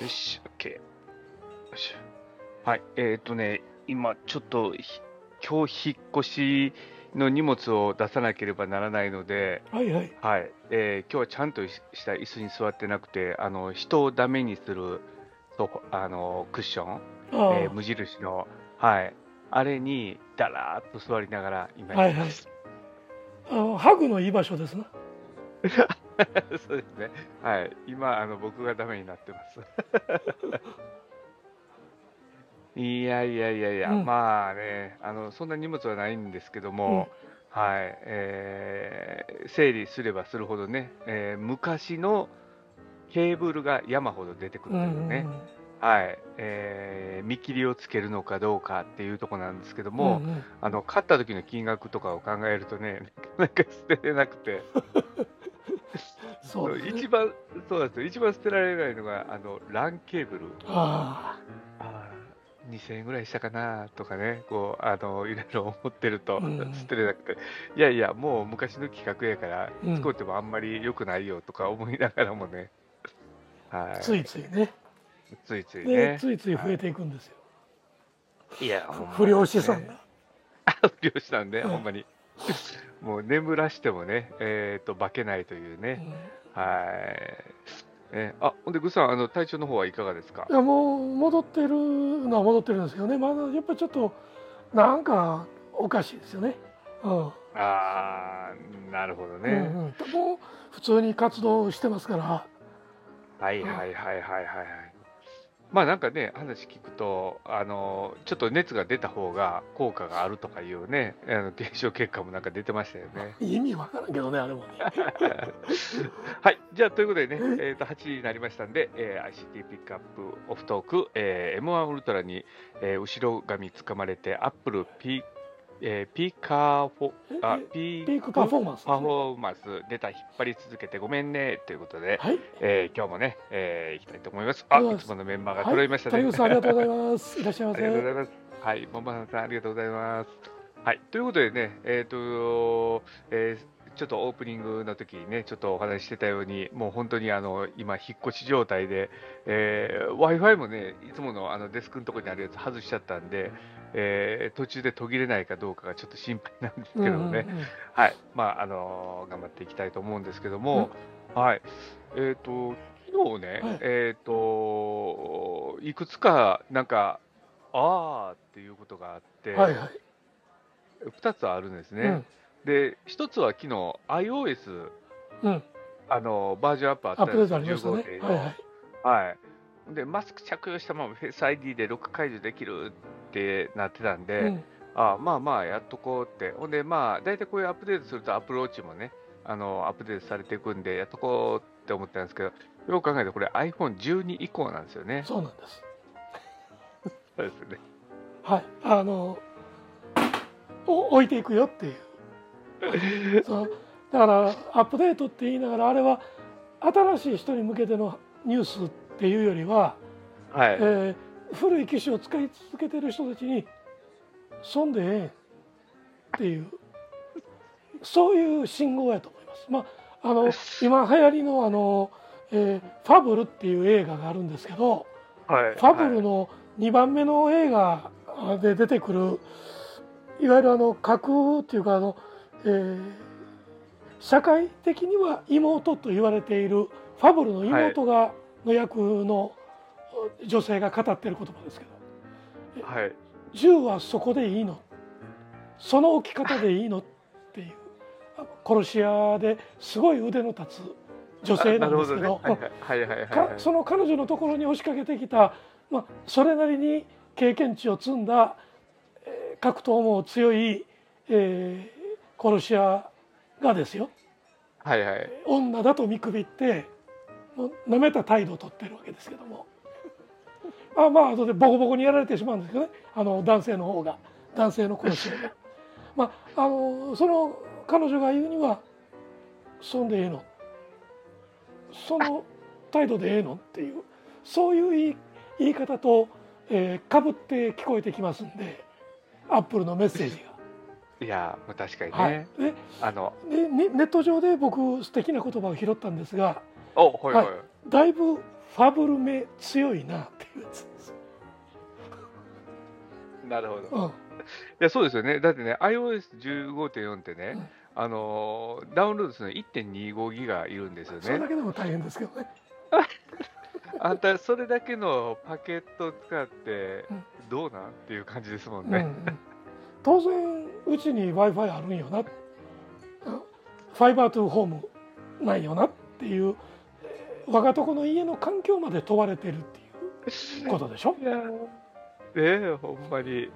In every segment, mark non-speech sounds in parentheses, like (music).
よし、OK。よし。はい、えっ、とね、今、ちょっと、ひ今日引っ越しの荷物を出さなければならないので、はいはい。はい、えー今日はちゃんとした椅子に座ってなくて、あの、人をダメにする、ソファあの、クッション、えー無印の、はい、あれに、だらーっと座りながら、今はいはいやってます。あのハグのいい場所ですな。(laughs) (laughs) そうですね。はい。今、あの、僕がダメになってます。(laughs) いやいやいやいや、うん。まあね、あの、そんな荷物はないんですけども、はい、えー整理すればするほどね、えー昔のケーブルが山ほど出てくるうんというね、はい、えー見切りをつけるのかどうかっていうところなんですけどうんも、うんうん。あの、買った時の金額とかを考えるとね、(laughs) なかなか捨てれなくて、(laughs) そう一番、そうなんですよ。一番捨てられないのが、あの、LAN ケーブル。ああー2000円ぐらいしたかなとかね、こう、あの、いろいろ思ってるとうん捨てれなくて、いやいや、もう昔の企画やから、うん使ってもあんまり良くないよとか思いながらもね、はい。あ、ついついね。ついついで、ね。ついつい増えていくんですよ。いや、ほんまに不良資産が。(laughs) 不良資産ね、うんほんまに。(laughs) もう眠らしてもね、えっ、と、化けないというね。はい。ね、あ、ほんで、ぐさん、あの、体調の方はいかがですか？いやもう戻ってるのは戻ってるんですけどね、まだやっぱちょっとなんかおかしいですよね。うんあー、なるほどね。うんうん、もう普通に活動してますから、はいはいはいはいはいはい。まあなんかね、話聞くと、あの、ちょっと熱が出た方が効果があるとかいうね、あの検証結果もなんか出てましたよね。意味わからんけどね、あれもね。(laughs) はい、じゃあということでね、えー、と8時になりましたんで、えー ICT ピックアップオフトーク、えー M1 ウルトラに、えー後ろ髪つかまれて、アップルピ,、えー、ピーカーフォあえピピークパフォーマンスパフォーマンス出た引っ張り続けてごめんねということで、はい、えー今日もね、えー、行きたいと思います。あ、いつものメンバーが揃いましたね。谷口さんありがとうございます。いらっしゃいまありがとうございせ。ます。はい、ボンバーさんありがとうございます。はい、ということでね、えっ、と、えーちょっとオープニングの時にね、ちょっとお話ししてたように、もう本当にあの今、引っ越し状態で、えー、Wi-Fi もね、いつものあのデスクのところにあるやつ外しちゃったんで、えー途中で途切れないかどうかがちょっと心配なんですけどね、うんうんうん。はい、まあ、あの頑張っていきたいと思うんですけども、はい、えっ、と、昨日ね、はい。えっ、と、いくつか、なんか、あーっていうことがあって、はいはい。2つあるんですね。で、1つは昨日、iOS、うん、うん、あの、バージョンアップあったんでますしたね。15.4はいはい。はい。で、マスク着用したままフェイス ID でロック解除できるってなってたんで、うんあまあまあやっとこうって。ほんで、まあ、大体こういうアップデートするとアプローチもね、あの、アップデートされていくんで、やっとこうって思ったんですけど、よく考えてこれ iPhone12 以降なんですよね。そうなんです。(laughs) そうですね。はい、あの、お置いていくよっていう。(laughs) そうだからアップデートって言いながらあれは新しい人に向けてのニュースっていうよりは、はい。えー古い機種を使い続けてる人たちに損でええんっていうそういう信号やと思います。まああの今流行りのあの、えーファブルっていう映画があるんですけど、はい。ファブルの2番目の映画で出てくるいわゆるあの架空っていうかあの、えー社会的には妹と言われているファブルの妹が、の役の女性が語っている言葉ですけどはい。はい。「銃はそこでいいの？その置き方でいいの?」っていうあ殺し屋ですごい腕の立つ女性なんですけど。その彼女のところに押しかけてきた、まあ、それなりに経験値を積んだ、えー格闘も強い、えー殺し屋がですよはいはい。女だと見くびってもう舐めた態度をとってるわけですけどもあまあ後でボコボコにやられてしまうんですけどねあの男性の方が男性の殺し屋が。(laughs) まあ、あのその彼女が言うには「そんでええの?」その態度でええのっていうそういう言い言い方と、えー、かぶって聞こえてきますんでアップルのメッセージが。いや、まあ、確かにね。はい、であの、ネット上で僕素敵な言葉を拾ったんですがお、はいはい。はいだいぶファブル目強いなっていうやつです。(laughs) なるほど。うん、いや、そうですよね。だってね、iOS15.4 ってね、うんあのーダウンロードするのに1.25ギガいるんですよねそれだ。けでも大変ですけどね。(laughs) あんた、それだけのパケット使ってうん、どうなんっていう感じですもんうんうね。ん、当然うちに w i f i あるんよなうんファイバートゥーホームないよなっていうえー我がとこの家の環境まで問われてるっていうことでしょ？いやーねえ、ほんまに。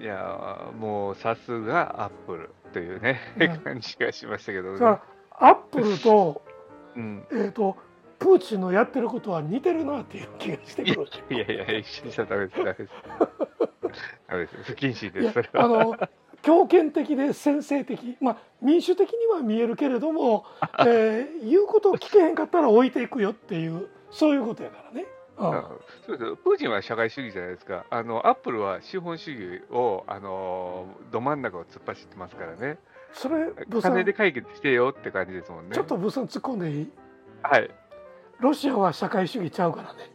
いやーもうさすがアップルというね、うん感じがしましたけどね。だからアップルと, (laughs) うん、えー、とプーチンのやってることは似てるなっていう気がしてくるいやいや、一緒にしちゃダメです、ダメです。ダメです。不謹慎です、それは。あの強権的で先制的、まあ、民主的には見えるけれども、(laughs) えー言うことを聞けへんかったら置いていくよっていうそういうことやからね。うん。あそうです。プーチンは社会主義じゃないですか、あのアップルは資本主義をあのど真ん中を突っ走ってますからね、それ金で解決してよって感じですもんね。ちょっとブさん突っ込んでいい？はい、ロシアは社会主義ちゃうからね。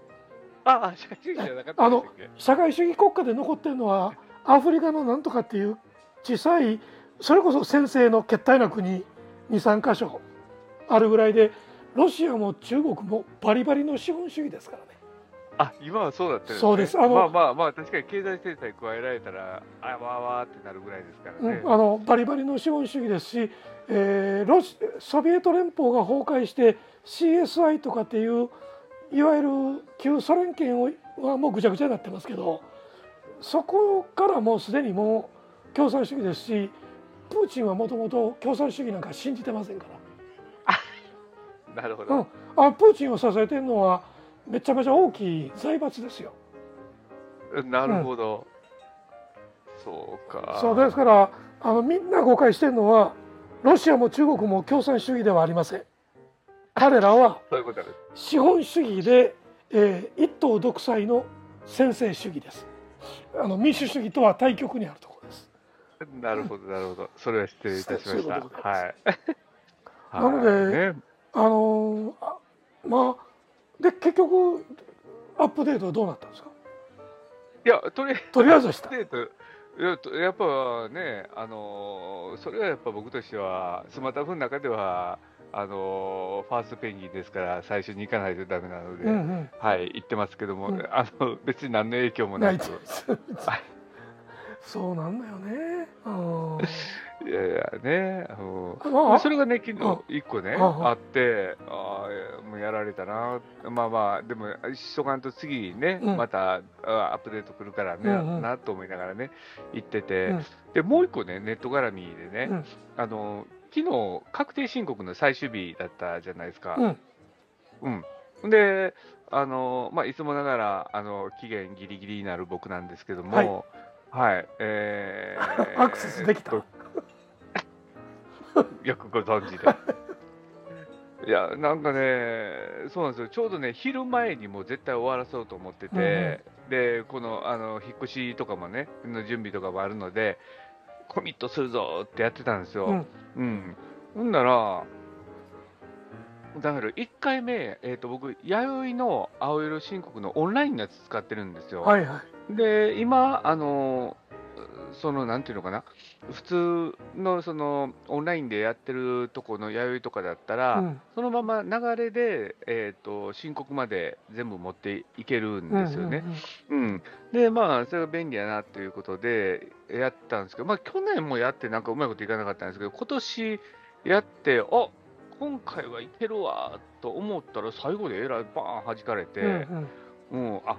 ああ、社会主義じゃなかったあの社会主義国家で残ってるのはアフリカのなんとかっていう小さいそれこそ先制の決体な国23箇所あるぐらいでロシアも中国もバリバリの資本主義ですからね。あ今はそうだったんですね。そうですあのまあまあまあ、確かに経済制裁加えられたら、あわーわーってなるぐらいですからね。うん、あのバリバリの資本主義ですし、えーロシソビエト連邦が崩壊して CSI とかっていういわゆる旧ソ連圏をはもうぐちゃぐちゃになってますけどそこからもうすでにもう共産主義ですしプーチンはもともと共産主義なんか信じてませんか (laughs) なるほら、うんど、、あプーチンを支えてるのはめちゃめちゃ大きい財閥ですよ。なるほど。そうか。そうですからあのみんな誤解してるのはロシアも中国も共産主義ではありません。彼らは。(laughs) 資本主義で、えー一党独裁の専制主義です。あの民主主義とは対極にあると。(laughs) なるほど、なるほど。それは失礼いたしました。そういうはい。なのではいねあのーあまあで結局アップデートはどうなったんですか？いや、とりあえず、とりあえずした。デートいやっぱね、あのーそれはやっぱ僕としては、スマタフの中では、あのーファーストペンギンですから、最初に行かないとダメなので、うんうん。はい、行ってますけども、うんあの別に何の影響もなないく、です。そうなんだよね。うん。いやいやね、あでそれがね、昨日一個ね、あって、ああ、もうやられたな、まあまあ、でも、しとかんと次ね、うん。またあアップデート来るからね、うんうん。なと思いながらね、行ってて、うん。でもう一個ね、ネット絡みでね、うん。あの昨日確定申告の最終日だったじゃないですか。うん。うん。で、あのまあ、いつもながらあの期限ギリギリになる僕なんですけども、はい、えー (laughs) アクセスできたえっとよくご存知で。いや、なんかね、そうなんですよ、ちょうどね、昼前にもう絶対終わらそうと思ってて、で、このあの引っ越しとかもね、の準備とかもあるので、コミットするぞってやってたんですよ。うんうん。ほんなら、だから1回目、えー、と僕、弥生の青色申告のオンラインのやつ使ってるんですよ。はいはい。で、今、あの、その、なんていうのかな、普通のそのオンラインでやってるとこの弥生とかだったら、うん。そのまま流れで、えー、と申告まで全部持っていけるんですよね。うんで、まあ、それが便利やなということでやったんですけど、まあ、去年もやって、なんかうまいこといかなかったんですけど、今年やって、あ今回はいけるわと思ったら、最後でえらいバーン弾かれて、うんうん。うんうん、あ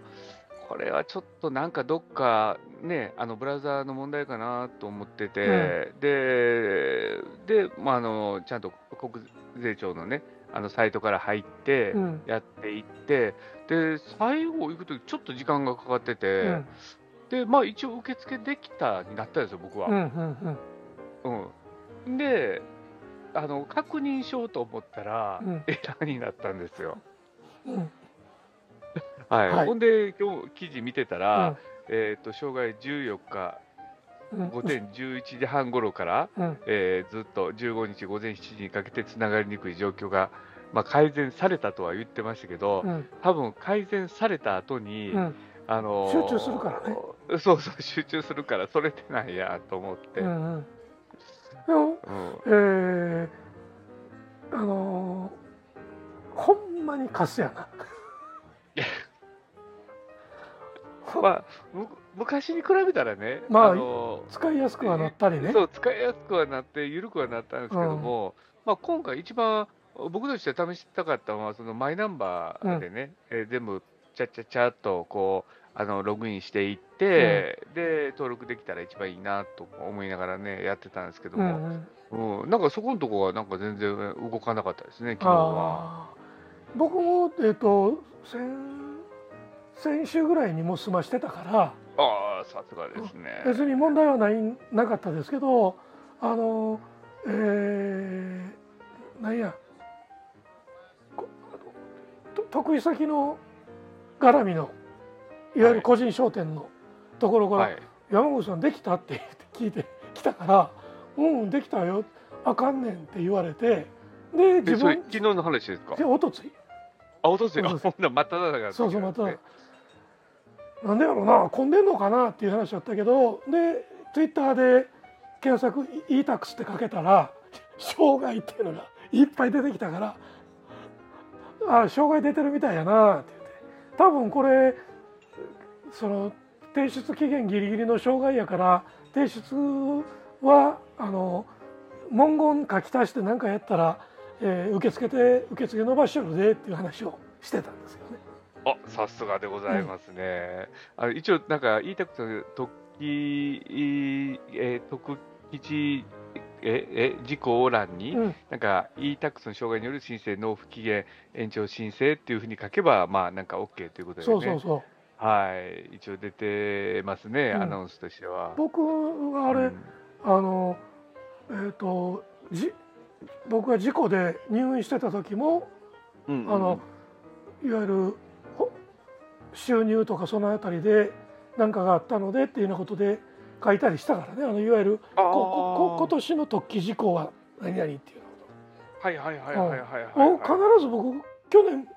これはちょっとなんかどっかね、あのブラウザーの問題かなと思ってて、で、で、まあ、あのちゃんと国税庁のね、あのサイトから入ってうんやっていって、で、最後行くときちょっと時間がかかってて、うんで、まあ一応受付できたになったんですよ、僕は。うんうんうんうん。で、あの、確認しようと思ったら、うんエラーになったんですよ。うんはい。はい。ほんで、今日記事見てたら、えっ、と、障害14日うん。午前11時半頃から、うん。えーずっと15日午前7時にかけてつながりにくい状況がまあ、改善されたとは言ってましたけど、うん。多分改善された後に、うん。あのー集中するからね。そうそう、集中するから、それってなんやと思って。ううんんうん。でもえー、あのーほんまにカスやな。まあ、む昔に比べたらね、まあの使いやすくはなったりね。そう使いやすくはなって、緩くはなったんですけども、まあ、今回、一番僕として試したかったのは、そのマイナンバーでね、えー全部、ちゃっちゃっちゃっとこうあのログインしていって、で、登録できたら一番いいなと思いながらね、やってたんですけどうんうも、ん、うん。なんかそこのとこは、なんか全然動かなかったですね、昨日は。僕も、えっと先先週ぐらいにもう済ましてたからああ、さすがですね。別に問題はないなかったですけどあのえー、なんや得意先の絡みのいわゆる個人商店のところから、はい、山口さんできたって聞いてきたから「うんできたよあかんねん」って言われてで自分昨日の話ですか？でおとつい。あ、おとつい、あ、ほんなら真っ只中だったそうそうまた時なんでやろうな混んでんのかなっていう話だったけどでツイッターで検索「e-tax」ってかけたら「障害」っていうのがいっぱい出てきたから「あ障害出てるみたいやな」って言って多分これその提出期限ギリギリの障害やから提出はあの文言書き足して何かやったら、えー受付で受付伸ばしとるでっていう話をしてたんですよね。あ、さすがでございますね。あの一応、なんか言いたくて、特記、えー、特吉、え、え、事項欄に、うんなんか e-tax の障害による申請納付期限延長申請っていうふうに書けば、まあなんか OK ということでね。そうそうそうはい。一応出てますね、うんアナウンスとしては。僕はあれ、うんあのえっ、とじ僕が事故で入院してた時もうんあのいわゆるほ収入とかそのあたりで何かがあったのでっていうようなことで書いたりしたからね。あのいわゆるこここ今年の特記事項は何々っていうは。いはいはいはいはいはい。必ず僕去年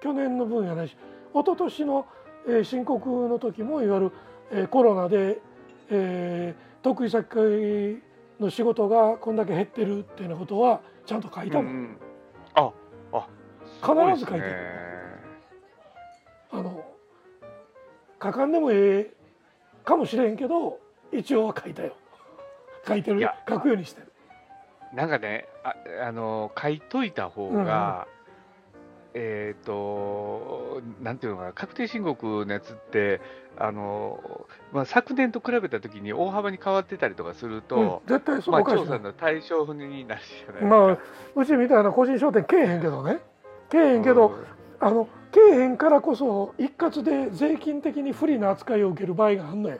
去年の分やないし一昨年の、えー申告の時もいわゆる、えーコロナで、えー得意先の仕事がこんだけ減ってるっていうようなことはちゃんと書いたもん、うんうん。あ、あ、必ず書いてる書かんでもええかもしれんけど一応は書いたよ。書いてるいや。書くようにしてる。なんかね、ああの書いといた方が、えっ、と、なんていうのかな、確定申告のやつって、あのまあ、昨年と比べたときに大幅に変わってたりとかすると、うん、絶対そうかしいな調査の対象になるじゃないですか。まあうちみたいな個人商店けえへんけどね。けえへんけど、あのけえへんからこそ一括で税金的に不利な扱いを受ける場合があるのよ、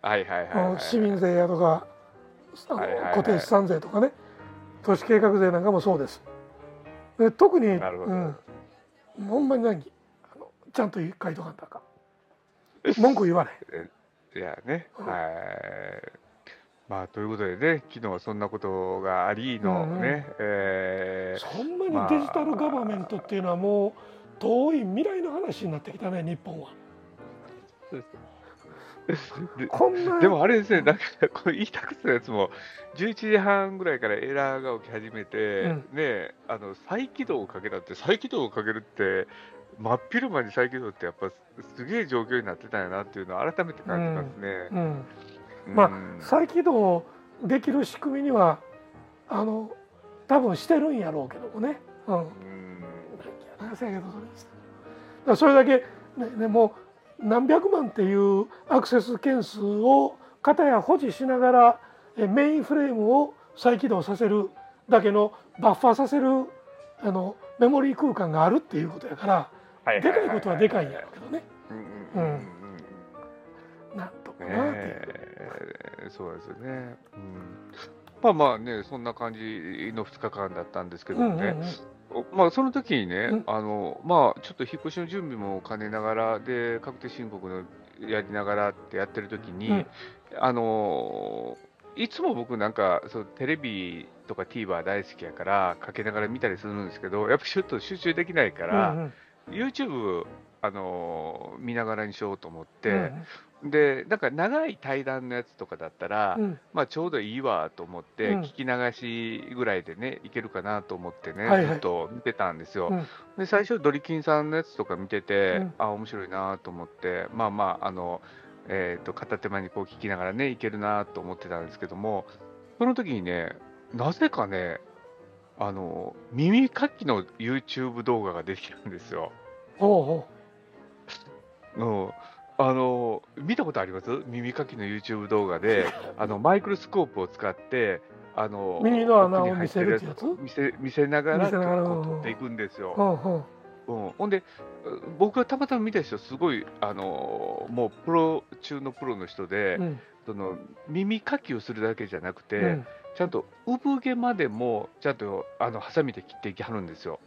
はいはいはいあはい、の市民税やとかあのはいはいはい。固定資産税とかね。都市計画税なんかもそうです。で特に、うん、ほんまに何？あのちゃんと書いとかんとあかん。文句言われへんいやね、うんはい。まあ、ということでね、昨日はそんなことがありのね、うんうん。えーそんなにデジタルガバメントっていうのはもう遠い未来の話になってきたね日本は。でこんなでもあれですね、なんかこの e-tax のやつも、11時半ぐらいからエラーが起き始めて、うんねあの再起動をかけたって、再起動をかけるって、真っ昼間に再起動って、やっぱすげえ状況になってたんやなっていうのを改めて感じますね。うんまあうん再起動できる仕組みにはあの多分してるんやろうけどもね。うんうんせやけどそれだそれだけ、ねね、もう何百万っていうアクセス件数を片や保持しながらえメインフレームを再起動させるだけのバッファーさせるあのメモリー空間があるっていうことやからはでかいことはでかいんやろうけどね。うん。うん。うん。うん。なん。とかねなっていう。えそうですよね。うん、まあまあね、そん。な感じの2日間だったん。ですけどうん。うん。ね、おまあその時にね、うん。あのまあちょっと引っ越しの準備も兼ねながら、で、確定申告のやりながらってやってる時に、うん。あのいつも僕なんかそうテレビととか TVer 大好きやから、かけながら見たりするんですけど、やっぱちょっと集中できないかうら、んうん。YouTube、あのー見ながらにしようと思って、うん。で、なんか長い対談のやつとかだったら、うん。まあちょうどいいわと思って、うん。聞き流しぐらいでね、いけるかなと思ってね、はいはい。ずっと見てたんですよ。うん。で、最初、ドリキンさんのやつとか見てて、うん。あ、面白いなと思って、まあまあ、あの、えっ、と、片手間にこう聞きながらね、いけるなと思ってたんですけども、その時にね、なぜかね、あの、耳かきの YouTube 動画ができるんですよ。ほうほうん。あの、見たことあります？耳かきの YouTube 動画で、(laughs) あの、マイクロスコープを使って、あの、耳の穴を見せるやつ？見せ見せながら、撮っていくんですよ。うほうほう。ん、ほんで、う僕がたまたま見た人、すごい、あのもうプロ中のプロの人で、ううん。その耳かきをするだけじゃなくて、うん。ちゃんと産毛までも、ちゃんとあのハサミで切っていきはるんですよ。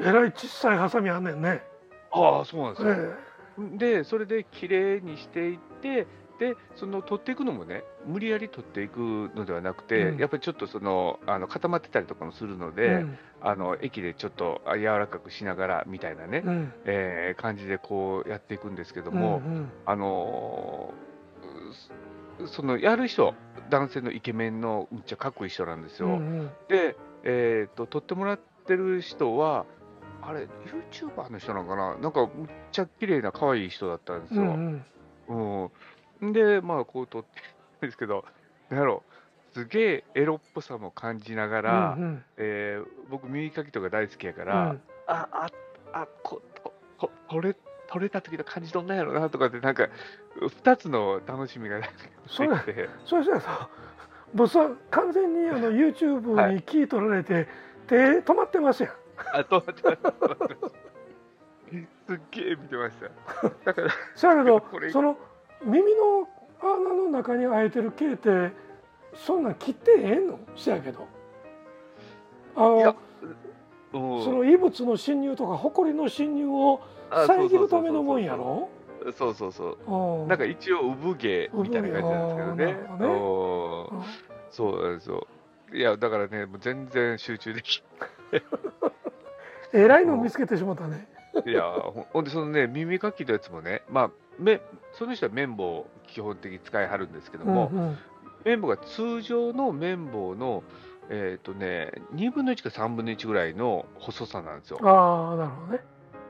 えらい小さいハサミあんねんね。ああ、そうなんですよ。えで、それで綺麗にしていって、で、その取っていくのもね、無理やり取っていくのではなくて、うん。やっぱりちょっとそのあの固まってたりとかもするのえで、うん。あの液でちょっとあ柔らかくしながらみたいなね、うん。えー感じでこうやっていくんですけどうんも、うん。あのーそそのやる人、男性のイケメンのむっちゃかっこいい人なんですよ。うんうん。で、えー、と撮ってもらってる人は、あれ、YouTuber の人なのかな、なんかむっちゃ綺麗な可愛い人だったんですよ。うんうん。で、まあ、こう撮ってるんですけど、なんやろ。すげえエロっぽさも感じながうら、ん。えー僕、耳かきとか大好きやかうら、ん。あ、あ、あ、こ、こ、こ取れ、取れた時の感じどんなんやろなとかって、なんか、二つの楽しみができて、そうしたらさ僕さ完全にあの YouTube にキー取られて、手止まってますやんあ、止まってます止まって。ま (laughs) すすっげえ見てました。だから、そやけどその耳の穴の中に開いてる毛ってそんなん切ってええの？しやけど。あのうん。その異物の侵入とか埃の侵入をあ遮るためのもんやろ？そうそうそう。う。んなんか一応、産毛みたいな感じなんですけどね。産毛あーなるほうん。そうなんですよ。いや、だからね、もう全然集中できえらいの見つけてしまったね。いや、ほほんで、そのね、耳かきのやつもね、まあ、めその人は綿棒を基本的に使いはるんですけども、うんうん。綿棒が通常の綿棒の、えっ、とね、2分の1か3分の1ぐらいの細さなんですよ。ああなるほどね。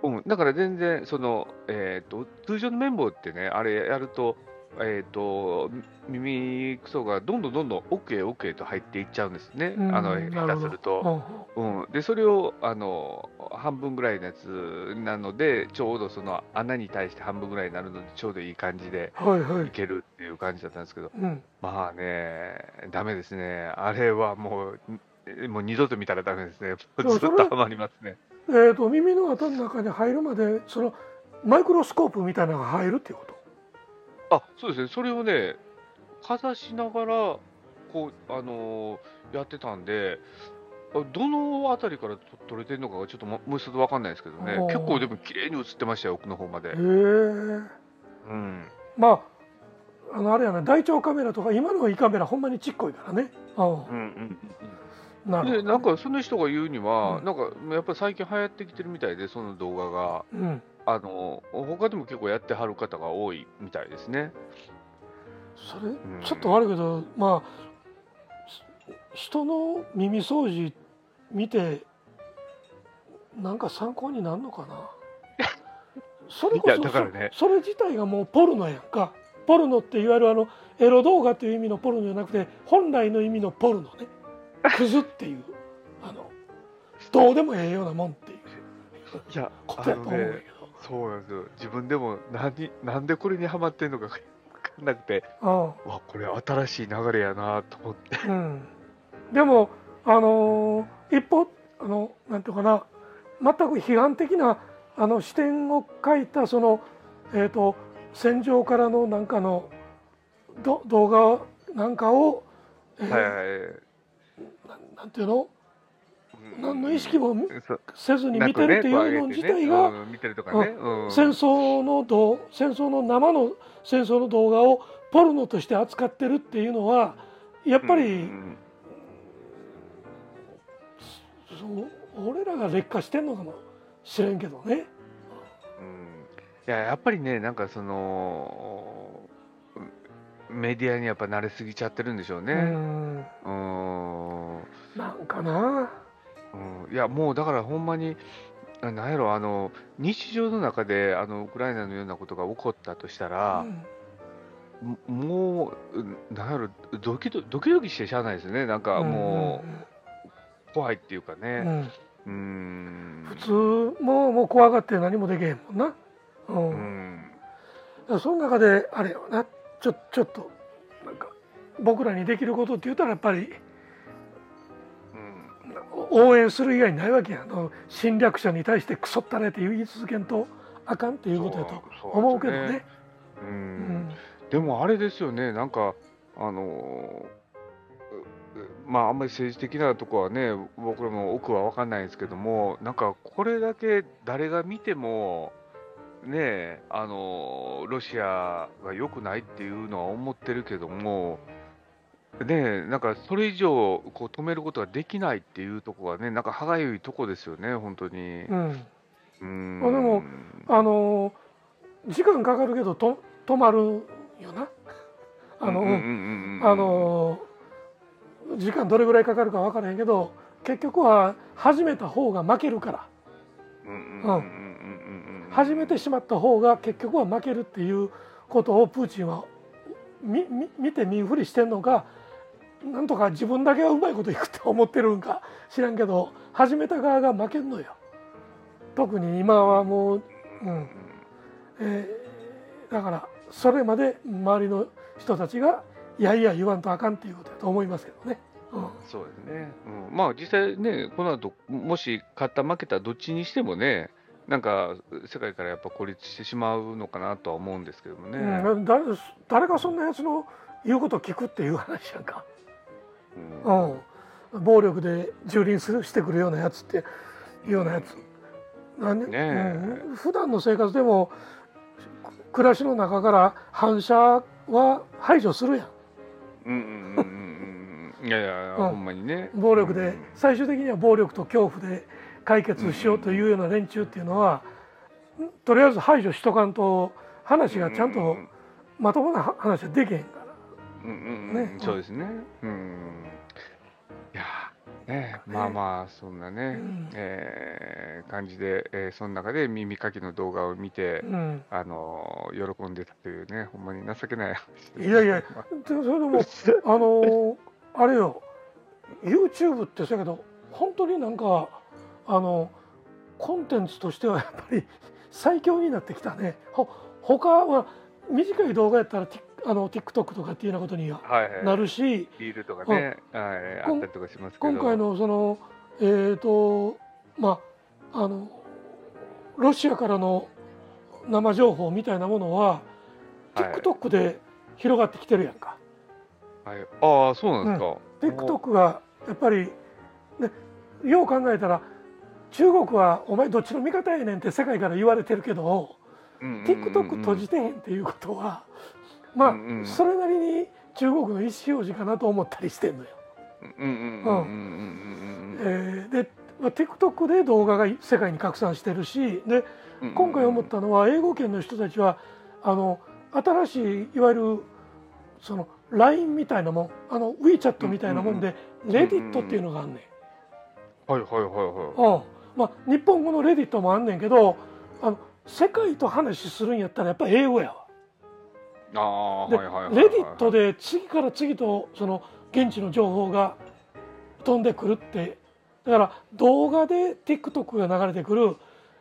うん、だから全然、その、えっ、と、通常の綿棒ってね、あれやると、えっ、と、耳くそがどんどんどんどん奥へ奥へと入っていっちゃうんですね。うんあの、下手すると。うん、でそれをあの半分ぐらいのやつなのでちょうどその穴に対して半分ぐらいになるのでちょうどいい感じでいはい。いけるっていう感じだったんですけど。うん。まあねダメですね。あれはもうもう二度と見たらダメですね。ずっとハマりますね。えー、と耳の穴の中に入るまでそのマイクロスコープみたいなのが入るっていうこと？あそうですね。それをねかざしながらこうあのーやってたんであどのあたりからと撮れてるのかがちょっとももう一度分かんないですけどね。おー。結構でも綺麗に映ってましたよ奥の方まで。へえうん。まああのあれやな大腸カメラとか今の胃カメラほんまにちっこいからね。あうんうんなるほど、でなんかその人が言うには、うん。なんかやっぱり最近流行ってきてるみたいで、その動画が、うん、あの他でも結構やってはる方が多いみたいですね。それん。ちょっと悪いけどまあし人の耳掃除見てなんか参考になるのかな？(laughs) それこそだからね。そそれ自体がもうポルノやんか。ポルノっていわゆるあのエロ動画っていう意味のポルノじゃなくて本来の意味のポルノね。(laughs) クズっていうあのどうでもええようなもんっていう。いや、ことやと思うそうなんですよ。自分でも何なんでこれにハマってんのか (laughs) 分かんなくて、ど、わこれ新しい流れやなと思って。うん。うん、でもあのー一方あのなんていうかな。全く批判的なあの視点を書いたそのえっ、と戦場からのなんかのど動画なんかを、えーはいはいなんなんていうの？うん何の意識もせずに見てるっていうの自体が、戦争の動戦争の生の戦争の動画をポルノとして扱ってるっていうのはやっぱうりん。そう俺らが劣化してんのかもしれんけどね。うん。いややっぱりね、なんかその、メディアにやっぱ慣れすぎちゃってるんでしょううね。うん。なんかな。いや、もうだからほんまに、あなんやろ、あの日常の中であのウクライナのようなことが起こったとしたうら、ん。ももう、うんなんやろ、ドキドドキドキしてしゃあないですね、なんかもう、怖いっていうかうんうね。ん。うーん、普通ももう怖がって何もできへんもんな。ううん。ん、だからその中であれよなちょちょっとなんか僕らにできることって言ったらやっぱりうん応援する以外にないわけやの侵略者に対してクソったれって言い続けんとあかんっていうことやと思うけどそうですね。ううん。ん。でもあれですよね、なんか、あのまあ、あんまり政治的なとこはね、僕らも奥は分かんないんですけども、なんかこれだけ誰が見ても、ねあのーロシアが良くないっていうのは思ってるけども、ねなんかそれ以上こう止めることができないっていうところがね、なんか歯がゆいとこですよね、本当に。うん。うーん。まあでもあの時間かかるけどと止まるよな。あの、あの時間どれぐらいかかるか分からへんけど結局は始めた方が負けるから。うんうんうんうんうんうん。始めてしまった方が結局は負けるっていうことをプーチンは見見見て見んふりしてんのかなんとか自分だけはうまいこといくって思ってるんか知らんけど始めた側が負けんのよ。特に今はもう、うん。えーだからそれまで周りの人たちがいやいや言わんとあかんっていうことだと思いますけどね。うん。そうですね、うん、まあ実際ね、この後もし勝った、負けた、どっちにしてもね、なんか世界からやっぱ孤立してしまうのかなとは思うんですけどもね。うん、誰誰がそんなやつの言うことを聞くっていう話やんか、うん。うん、暴力で蹂躙するしてくるようなやつっていうようなやつ。なんで、ねえ。うん、普段の生活でも暮らしの中から反射は排除するやん。うんうんうんいやいや、うん。ほんまにね。暴力でうん。最終的には暴力と恐怖で解決しようというような連中っていうのはとりあえず排除しとかんと話がちゃんとまともな話はできへんから。うんうね。そうですね。うん。いやーね、まあまあ、そんなね、うん。えー感じで、えーその中で耳かきの動画を見て、うん。あのー喜んでたというね、ほんまに情けない話ですいやいやでそれでも (laughs) あのーあれよ。YouTube ってそうやけど本当になんかあのコンテンツとしてはやっぱり最強になってきたね。ほ他は短い動画やったらティあの TikTok とかっていうようなことにははいはい、なるしリールとかね、はい、あったりとかしますけど、今回のそのえっ、とまああのロシアからの生情報みたいなものは、はい。TikTok で広がってきてるやんか。はい、ああ、そうなんですか。TikTok がやっぱり、ね、よう考えたら中国はお前どっちの味方やねんって世界から言われてるけど、うんうんうんうん。TikTok 閉じてへんっていうことはまあ、うんうんそれなりに中国の意思表示かなと思ったりしてんのよ。で、まあ、TikTok で動画が世界に拡散してるしで今回思ったのは英語圏の人たちはあの新しいいわゆるその LINE みたいなもんあの WeChat みたいなもんで、レディットっていうのがあんねん。はいはいはいはうんまあ、日本語のレディットもあんねんけどあの世界と話するんやったらやっぱり英語やわ。い。ああ、ではいはい。レディットで次から次とその現地の情報が飛んでくるってだから動画で TikTok が流れてくる、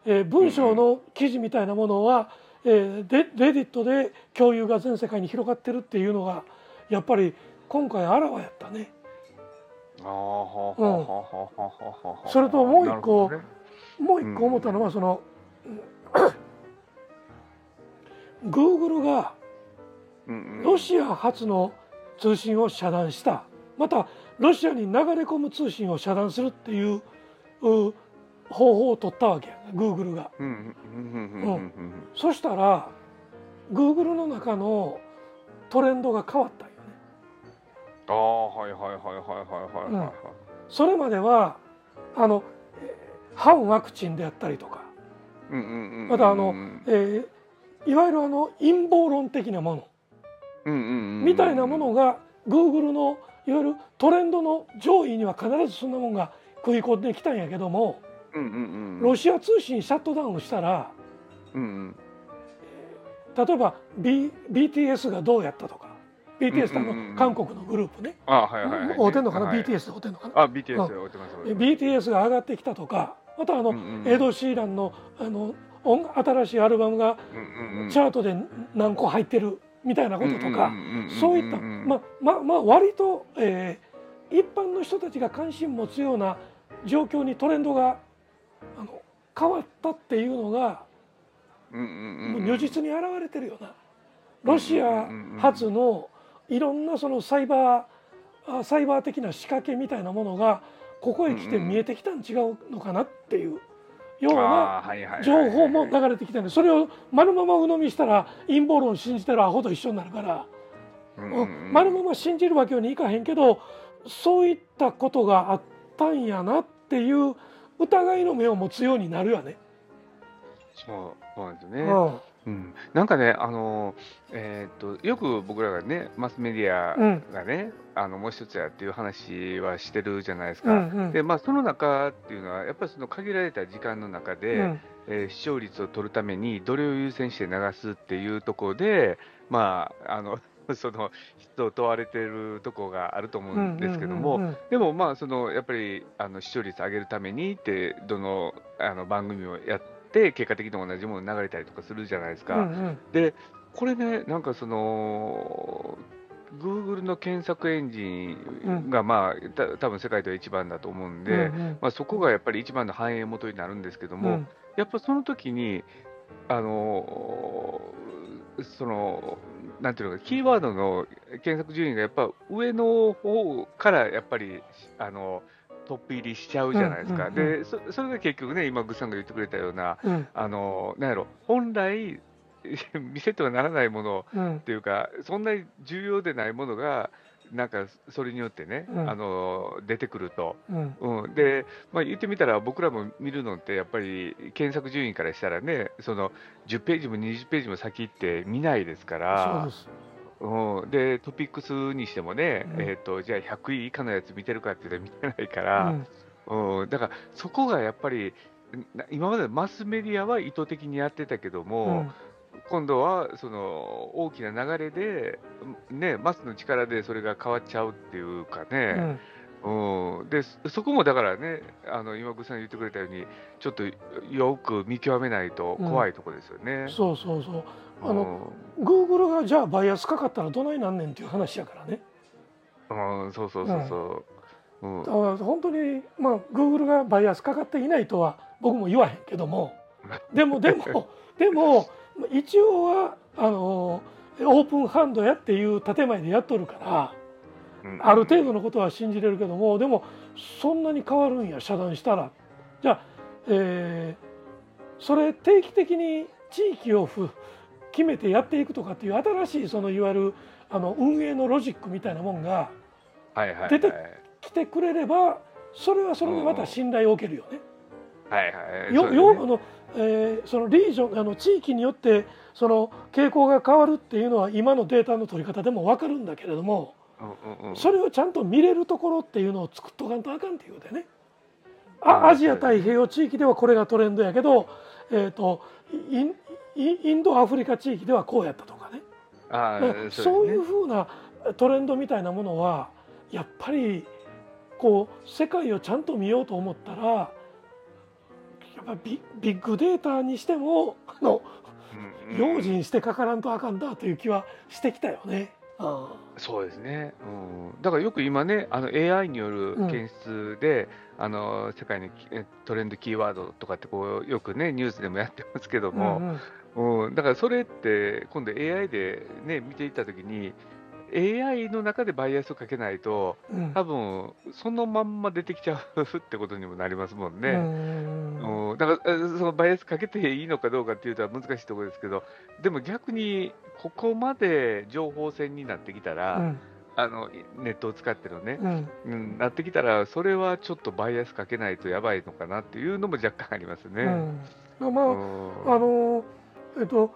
えー文章の記事みたいなものは、えーでレディットで共有が全世界に広がってるっていうのがやっぱり今回あらわやったね。ああ、はあはあはあはあはあはあ。それともう一個ねもう一個思ったのはその、Google がうんうんロシア発の通信を遮断した。またロシアに流れ込む通信を遮断するっていう方法を取ったわけグーグルが。うん、そしたらグーグルの中のトレンドが変わったよね。ああはいはいはいはいはいはい、うん、それまではあの反ワクチンであったりとか。またあの、えー、いわゆるあの陰謀論的なもの。みたいなものが Google のいわゆるトレンドの上位には必ずそんなもんが食い込んできたんやけどもロシア通信シャットダウンしたらうんうん。例えば、B、BTS がどうやったとか BTS の韓国のグループね。あはいはいはい。合うてんのかな、はい BTS てんのかな？あ BTS で追ってますで BTS が上がってきたとかまたあの、エド・シーランのあの音新しいアルバムがチャートで何個入ってるみたいなこととかそういったまあまあまあ割と、えー一般の人たちが関心持つような状況にトレンドがあの変わったっていうのがもう如実に現れてるようなロシア発のいろんなそのサイバーあサイバー的な仕掛けみたいなものがここへ来て見えてきたん違うのかなっていうような情報も流れてきてるそれを丸まま鵜呑みしたら陰謀論を信じてるアホと一緒になるから、うん丸まま信じるわけにいかへんけどそういったことがあったんやなっていう疑いの目を持つようになるよね。そうなんですよね、うんうん、なんかね、あのえーっとよく僕らがね、マスメディアうん。がね、あのもう一つやっていう話はしてるじゃないですか。うんうん。でまあ、その中っていうのは、やっぱりその限られた時間の中で、うん。えー視聴率を取るために、どれを優先して流すっていうところで、まあ、あの (laughs) その質を問われてるところがあると思うんですけども、うんうんうんでもまあそのやっぱりあの視聴率上げるためにってどのあの番組をやって結果的に同じもの流れたりとかするじゃないですか。うんうん。でこれねなんかその Google の検索エンジンがまあた多分世界では一番だと思うんで、うんうん。まあ、そこがやっぱり一番の反映元になるんですけども、うん。やっぱその時にあのそのなんていうのかキーワードの検索順位がやっぱ上の方からやっぱりあのトップ入りしちゃうじゃないですか、うんうんうんでそそれが結局ね今グッさんが言ってくれたようなうん。あのなんやろ本来 (laughs) 見せてはならないものうん。っていうかそんなに重要でないものがなんかそれによってね、うん。あの出てくると。うん。うん、で、まあ、言ってみたら僕らも見るのってやっぱり検索順位からしたらねその10ページも20ページも先って見ないですかそうらですうん、でトピックスにしてもね、うん。えー、とじゃあ100位以下のやつ見てるかって言ったら見てないかうら、ん。うん。だからそこがやっぱりな今までマスメディアは意図的にやってたけどうも、ん。今度はその大きな流れで、ね、マスの力でそれが変わっちゃうっていうかうね。ん。うん、でそそこもだからね、あの今、ぐさん言ってくれたように、ちょっとよく見極めないと怖いところですよね。そうそうそうあのう Google がじゃあバイアスかかったらどないなんねんっていう話やからね。んうん、そうそうそうそう。うん。だから本当にまあ Google がバイアスかかっていないとは僕も言わへんけども。(laughs) でもでもでも一応はあのオープンハンドやっていう建前でやっとるからうん。ある程度のことは信じれるけどもでもそんなに変わるんや遮断したら。じゃあ、えーそれ定期的に地域をふ決めてやっていくとかっていう新しいそのいわゆるあの運営のロジックみたいなもんが。出て来てくれればそれはそれでまた信頼を受けるよね。はいはい。よよあのえーそのリージョンあの地域によってその傾向が変わるっていうのは今のデータの取り方でも分かるんだけれどもそれをちゃんと見れるところっていうのを作っとかんとあかんっていうことでねあアジア太平洋地域ではこれがトレンドやけど、えー、とインインインドアフリカ地域ではこうやったとかね。あそういうふうなトレンドみたいなものはやっぱりこう世界をちゃんと見ようと思ったらやっぱビビッグデータにしてもあのうんうん。用心してかからんとあかんだという気はしてきたよね。あそうですね、うん、だからよく今ね、あの AI によるうん。検出で、あの世界のトレンドキーワードとかってこう、よくね、ニュースでもやってますけどあも、うんうんうん。だからそれって、今度 AI で、ね、見ていったときに、AI の中でバイアスをかけないと、うん。多分そのまんま出てきちゃう (laughs) ってことにもなりますもんうね。んうん、だからえそのバイアスかけていいのかどうかっていうと難しいところですけど、でも逆にここまで情報戦になってきたら、うん。あのネットを使ってのね、うん。うん、なってきたら、それはちょっとバイアスかけないとやばいのかなっていうのも若干ありますね。うん、まあ、うん。あのえっと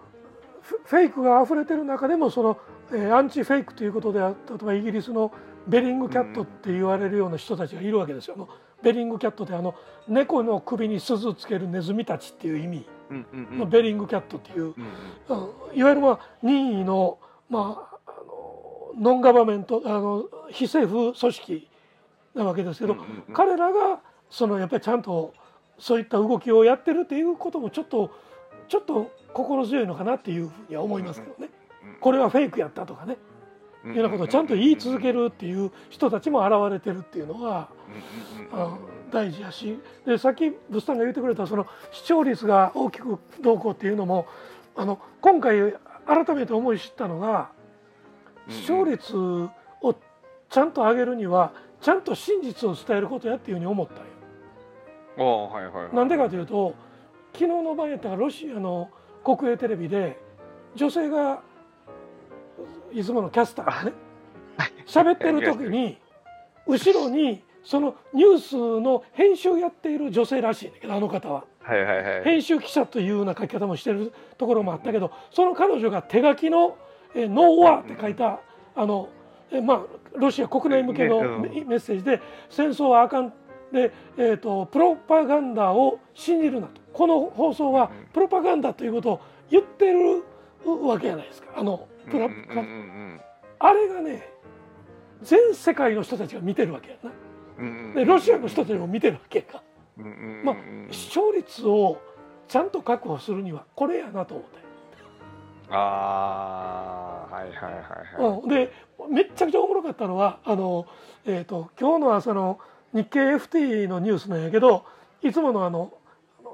フフェイクが溢れてる中でもその、えーアンチフェイクということであ例えばイギリスのベリングキャットって言われるような人たちがいるわけですよ。あのベリングキャットってあの猫の首に鈴つけるネズミたちっていう意味。うんうんうん。のベリングキャットっていう、うんうん。うん。いわゆるまあ任意の,、まあ、あのノンガバメントあの非政府組織なわけですけど、うんうんうん。彼らがそのやっぱりちゃんとそういった動きをやってるっていうこともちょっとちょっと心強いのかなっていうふうには思いますけどね、これはフェイクやったとかね、いうようなことをちゃんと言い続けるっていう人たちも現れてるっていうのは、うん大事やし。でさっき物産が言ってくれたその視聴率が大きくどうこうっていうのもあの今回改めて思い知ったのが視聴率をちゃんと上げるにはちゃんと真実を伝えることやっていうふうに思ったんよ。なんでかというと昨日の晩やったロシアの国営テレビで女性がいつものキャスターがね喋ってる時に後ろにそのニュースの編集やっている女性らしいんだけどあの方は。はいはいはい。編集記者というような書き方もしてるところもあったけどその彼女が手書きの「えーノーワー」って書いたあの、えーまあ、ロシア国内向けのメメッセージで「戦争はあかん」で、えーと「プロパガンダを信じるな」とこの放送はうんプロパガンダということを言ってるわけじゃないですか。あのプロうんうんうんあれがね全世界の人たちが見てるわけやな。うんうんうんでロシアの人たちも見てるわけやから。うんうんうんまあ視聴率をちゃんと確保するにはこれやなと思って、ああはいはいはいはい。うん、でめっちゃくちゃおもろかったのはあの、えー、と今日の朝の日経 FT のニュースなんやけどいつものあの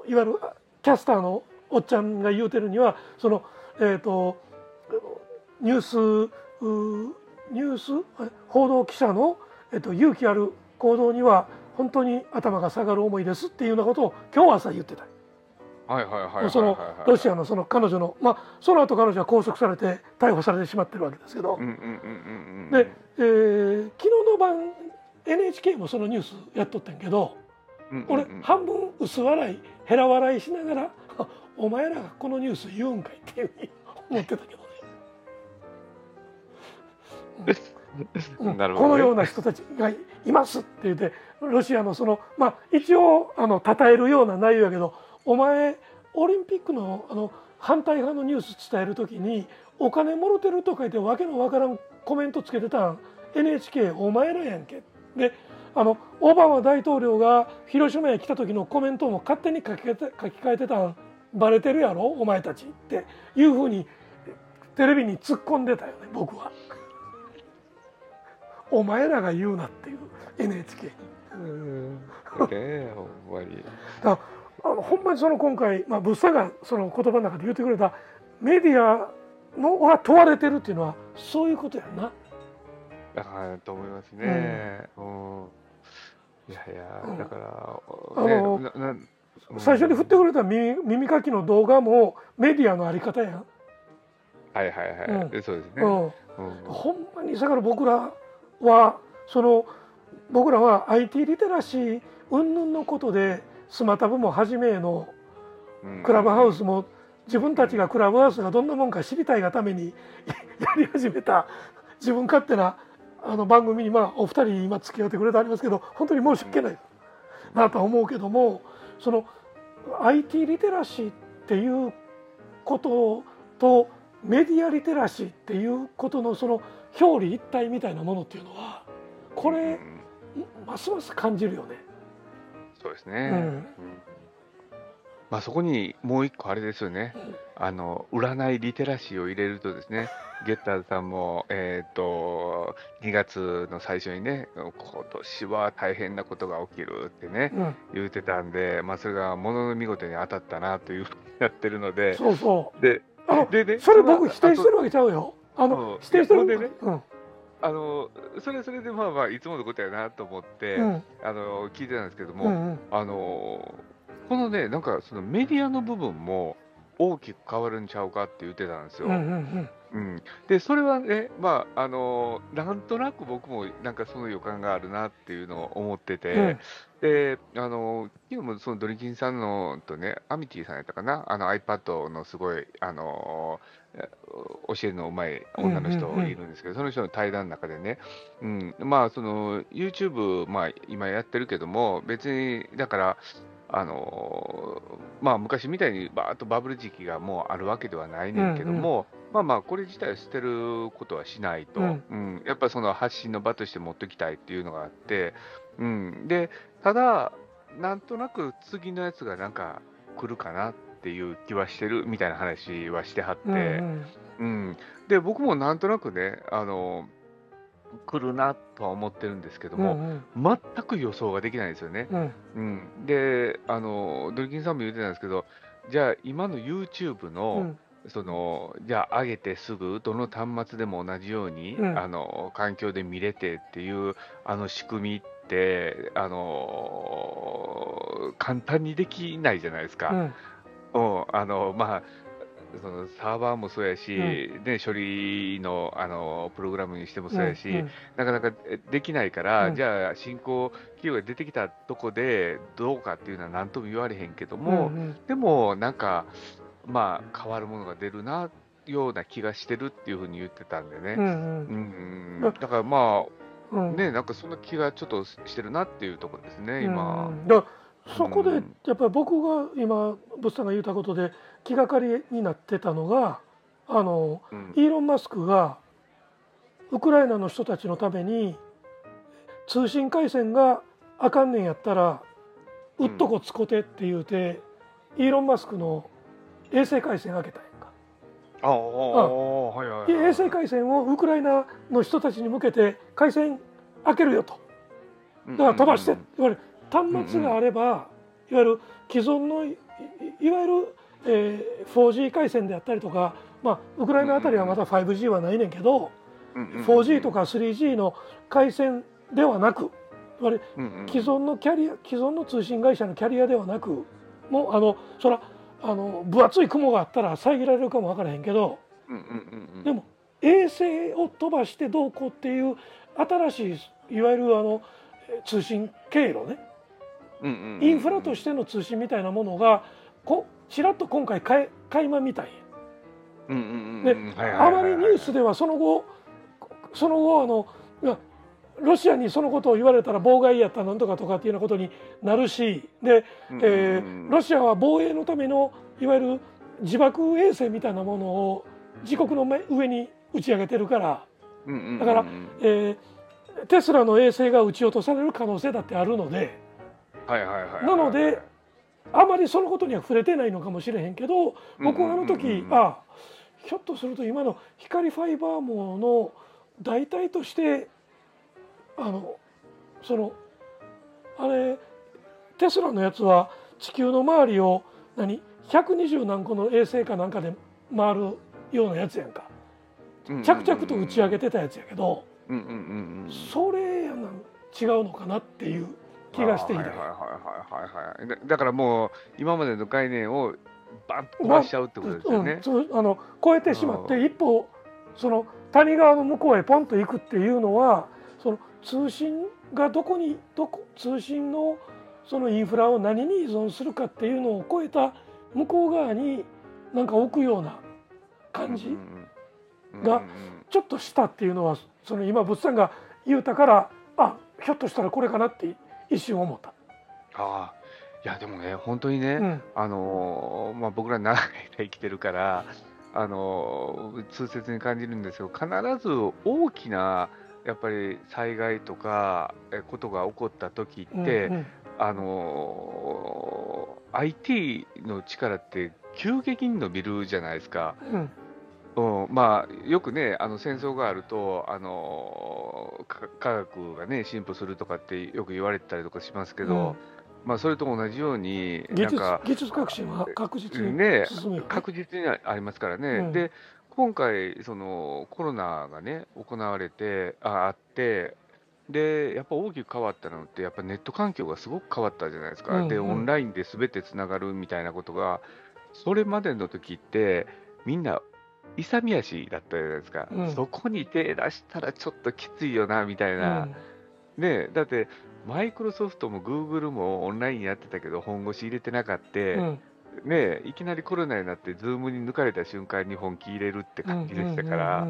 いわゆるキャスターのおっちゃんが言うてるにはその、えー、とニュースニュース？え報道記者の、えー、と勇気ある行動には本当に頭が下がる思いですっていうようなことを今日朝言ってた。はいはいはいそのロシアのその彼女のまあその後彼女は拘束されて逮捕されてしまってるわけですけど、で、えー昨日の晩 NHK もそのニュースやっとってんけど、俺半分薄笑いヘラ笑いしながらあ「(laughs) お前らがこのニュース言うんかい」っていうふうに思ってたけ (laughs) どね。このような人たちがいますって言ってロシアのそのまあ一応あの称えるような内容やけどお前オリンピックのあの反対派のニュース伝える時にお金もろてると書いてわけのわからんコメントつけてたん。NHK お前らやんけ。であのオバマ大統領が広島へ来た時のコメントも勝手に書き換えて書き換えてたんバレてるやろお前たちっていうふうにテレビに突っ込んでたよね僕は。お前らが言うなっていう NHK にうんねほんまにだからあのほんまにその今回、まあ、物産がその言葉の中で言ってくれたメディアのが問われてるっていうのはそういうことやんな。だからと思いますね。うん。いやいや、うん。だから、あのね、なな最初に振ってうんくれた耳耳かきの動画もメディアのあり方やん。はいはいはい、うん。でそうですね。うん、うん。ほんまにだから僕らはその僕らは IT リテラシー云々のことでスマタブもはじめのうん。クラブハウスも自分たちがクラブハウスがどんなもんか知りたいがためにやり始めた自分勝手なあの番組にまあお二人今付き合ってくれてありますけど本当に申し訳ないなとは思うけどもその IT リテラシーっていうこととメディアリテラシーっていうことのその表裏一体みたいなものっていうのはこれうんますます感じるよね。そうですね。うんうんまあそこにもう一個あれですよね。あの占いリテラシーを入れるとですね、(laughs) ゲッターズさんも、えっ、と、2月の最初にね、今年は大変なことが起きるってね、うん、言ってたんで、まあそれがものの見事に当たったなというふうになってるので、そうそう。で、でね、それ僕否定してるるわけちゃうよ。あうんの否定してるほんでねうん。あの、それはそれでまあまあいつものことやなと思って、うん。あの、聞いてたんですけども、うんうん。あの、このね、なんかそのメディアの部分も、大きく変わるんちゃうかって言ってたんですよ。うんうんうん、でそれはね、まああのなんとなく僕もなんかその予感があるなっていうのを思ってて、うん。であの昨日もそのドリキンさんのとね、アミティさんやったかな、あの iPad のすごいあのえ教えるのうまい女の人いるんですけど、その人の対談の中でね、うん、まあその YouTube、まあ、今やってるけども、別にだから、あのまあ、昔みたいにバーッとバブル時期がもうあるわけではないねんけども、まあまあ、これ自体を捨てることはしないと、ううん。んやっぱその発信の場として持ってきたいっていうのがあって、うん、でただ、なんとなく次のやつがなんか来るかなっていう気はしてるみたいな話はしてはって、うんうん。うん、で僕もなんとなくね、あの来るなとは思ってるんですけどうんも、全く予想ができないんですよね。うん。うん、で、あのドリキンさんも言ってたんですけど、じゃあ、今の YouTube うの、ん。そのじゃあ、上げてすぐ、どの端末でも同じように、うん。あの環境で見れてっていう、あの仕組みって、あの簡単にできないじゃないですか。うん。うん、あのまあそのサーバーもそうやし、ね、処理のあのプログラムにしてもそうやし、うんなかなかえできないから、うん。じゃあ、新興企業が出てきたとこでどうかっていうのは何とも言われへんけども、うんでもなんか、まあ、変わるものが出るなような気がしてるっていうふうに言ってたんでね。うんだからまうん。あ、ね、なんかそんな気がちょっとしてるなっていうところですね、今。そこでうん。やっぱり僕が今ブッさんが言ったことで気がかりになってたのがあのうん。イーロン・マスクがウクライナの人たちのために通信回線があかんねんやったらうっとこつこてって言うて、イーロン・マスクの衛星回線開けたんやんか。ああ、はいはいはい。衛星回線をウクライナの人たちに向けて回線開けるよと。だから飛ばして、いわゆる端末があれば、いわゆる既存のいわゆる、えー 4G 回線であったりとか、まあ、ウクライナあたりはまだ 5G はないねんけど、4G とか 3G の回線ではなく既存のキャリア既存の通信会社のキャリアではなくもうあのそらあの分厚い雲があったら遮られるかも分からへんけどでも衛星を飛ばしてどうこうっていう新しいいわゆるあのえー通信経路ねインフラとしての通信みたいなものがこちらっと今回かい垣間見たんや。であまりニュースではその後その後あのロシアにそのことを言われたら妨害やったなんとかとかっていうようなことになるしで、えーロシアは防衛のためのいわゆる自爆衛星みたいなものを自国の目上に打ち上げてるから、だからえーテスラの衛星が撃ち落とされる可能性だってあるのでなのであまりそのことには触れてないのかもしれへんけど僕はあの時あひょっとすると今の光ファイバー網の代替としてあのそのあれテスラのやつは地球の周りを何120何個の衛星かなんかで回るようなやつやんか。着々と打ち上げてたやつやけどそれやなん違うのかなっていう気がしていて。だからもう今までの概念をバンと飛ばしちゃうってことですよね。うん、あの超えてしまって一歩その谷川の向こうへポンと行くっていうのはその通信がどこにどこ通信のそのインフラを何に依存するかっていうのを超えた向こう側になんか置くような感じがちょっとしたっていうのはその今物産が言うたからあひょっとしたらこれかなって一瞬思った。ああいやでもね本当にね、うんあのーまあ、僕ら長い間生きてるから、あのー痛切に感じるんですけど必ず大きなやっぱり災害とかえことが起こった時って、うんうんあのー IT の力って急激に伸びるじゃないですか。うんうん、まあよくねあの戦争があるとあの科学がね進歩するとかってよく言われてたりとかしますけど、うん。まあそれと同じように技術なんか技術革新は確実にね。確実にありますからね、うん。で今回そのコロナがね行われてああってでやっぱ大きく変わったのってやっぱネット環境がすごく変わったじゃないですか、うんうん。でオンラインで全てつながるみたいなことがそれまでの時って、みんな勇み足だったじゃないですか、うん。そこに手出したらちょっときついよなみたいな、うん。ねえだって、マイクロソフトもグーグルもオンラインやってたけど、本腰入れてなかった、うん。ねえいきなりコロナになって、ズームに抜かれた瞬間に本気入れるって感じでしたから。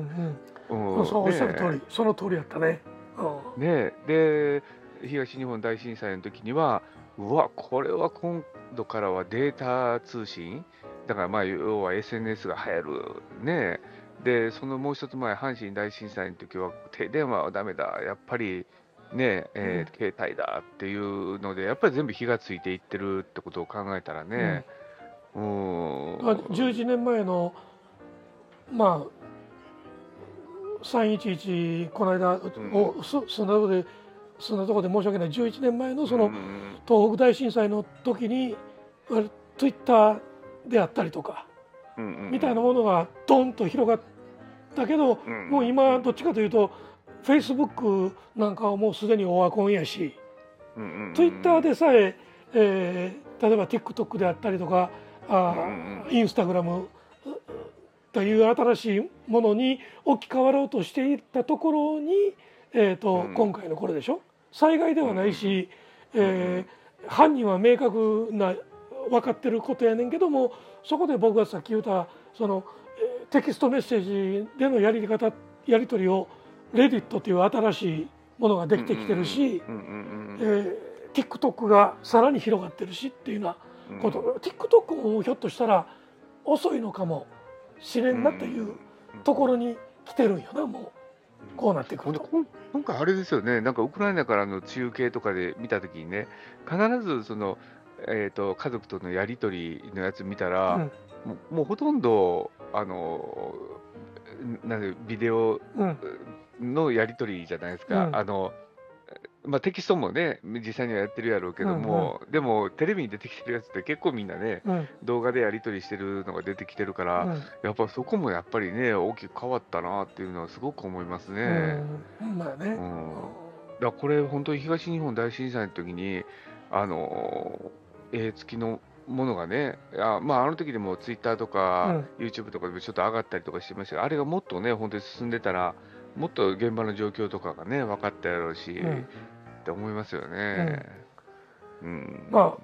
うおっしゃるね通り、その通りやったね。うん。ねえで東日本大震災の時には、うわ、これは今度からはデータ通信、だからまあ要は SNS が流行る、ね。えでそのもう一つ前、阪神大震災の時は、手電話はだめだ、やっぱりねえ、えー携帯だっていうので、やっぱり全部火がついていってるってことを考えたらね、うん、まあ11年前のまあ311この間をそそんなとこでそんなとこで申し訳ない。11年前のそのうん東北大震災の時にツイッターであったりとかうんうんみたいなものがドンと広がったけどうんもう今どっちかというとフェイスブックなんかはもうすでにオワコンやしうんうんうんツイッターでさええー例えば TikTok であったりとかあうんインスタグラムという新しいものに置き換わろうとしていったところに、えーとうん今回のこれでしょ？災害ではないし、えー犯人は明確な分かってることやねんけどもそこで僕がさっき言ったその、テキストメッセージでのやり方やり取りをレディットという新しいものができてきてるし、えー TikTok がさらに広がってるしっていうようなうんこと、TikTok もひょっとしたら遅いのかもしれんなというところに来てるんよなもうこうなってくると。ほん今回あれですよね、なんかウクライナからの中継とかで見たときにね、必ずその、えー、と家族とのやり取りのやつ見たら、うん。もうもうほとんどあのなんでビデオうん。のやり取りじゃないですか、うん。あのまあ、テキストもね、実際にはやってるやろうけども、でもテレビに出てきてるやつって結構みんなね、うん。動画でやり取りしてるのが出てきてるから、うん。やっぱそこもやっぱりね、大きく変わったなっていうのはすごく思いますね。うん。まあね、うん。だこれ、本当に東日本大震災の時に、あの絵付きのものがね、あまあ、あの時でもツイッターとか、YouTube とかでもちょっと上がったりとかしてましたが、あれがもっとね、本当に進んでたら、もっと現場の状況とかがね、分かったやろうし、うん。って思いますよね。うん。ま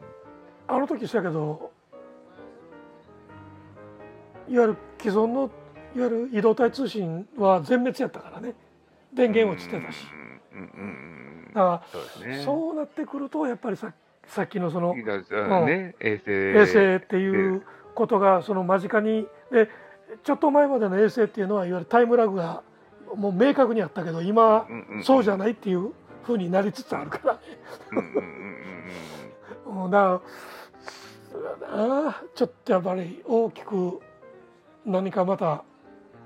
あの時したけどいわゆる既存のいわゆる移動体通信は全滅やったからね。電源落ちてたし。うんうんうんうん。だからね。そうなってくるとやっぱりささっきのそのね、衛星。衛星っていうことがその間近にでちょっと前までの衛星っていうのはいわゆるタイムラグがもう明確にあったけど今そうじゃないっていうふうになりつつあるからね。うだからそうだなちょっとやっぱり大きく何かまた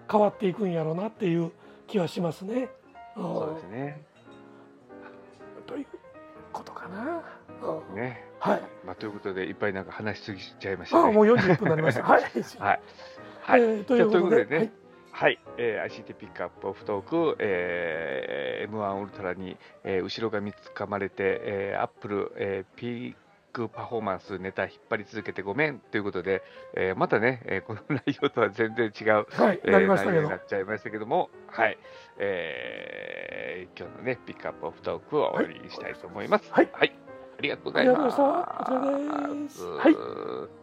変わっていくんやろうなっていう気はしますね。うんそうですね。ということかな。うんね。はい。まあ、ということで、いっぱいなんか話しすぎちゃいましたね。あもう40分になりました。(laughs) はい。はい。はい。えーということでねはいはい、えー ICT ピックアップオフトーク、えー M1 ウルトラに、えー後ろ髪つかまれて、えー、アップル、えーピークパフォーマンスネタ引っ張り続けてごめんということで、えーまたね、えーこの内容とは全然違う、はい。えーなりましたけど内容にな。っちゃいましたけども、はい、えー今日のね、ピックアップオフトークを終わりにしたいと思います。はいありがとうございりがとうございます。はいはい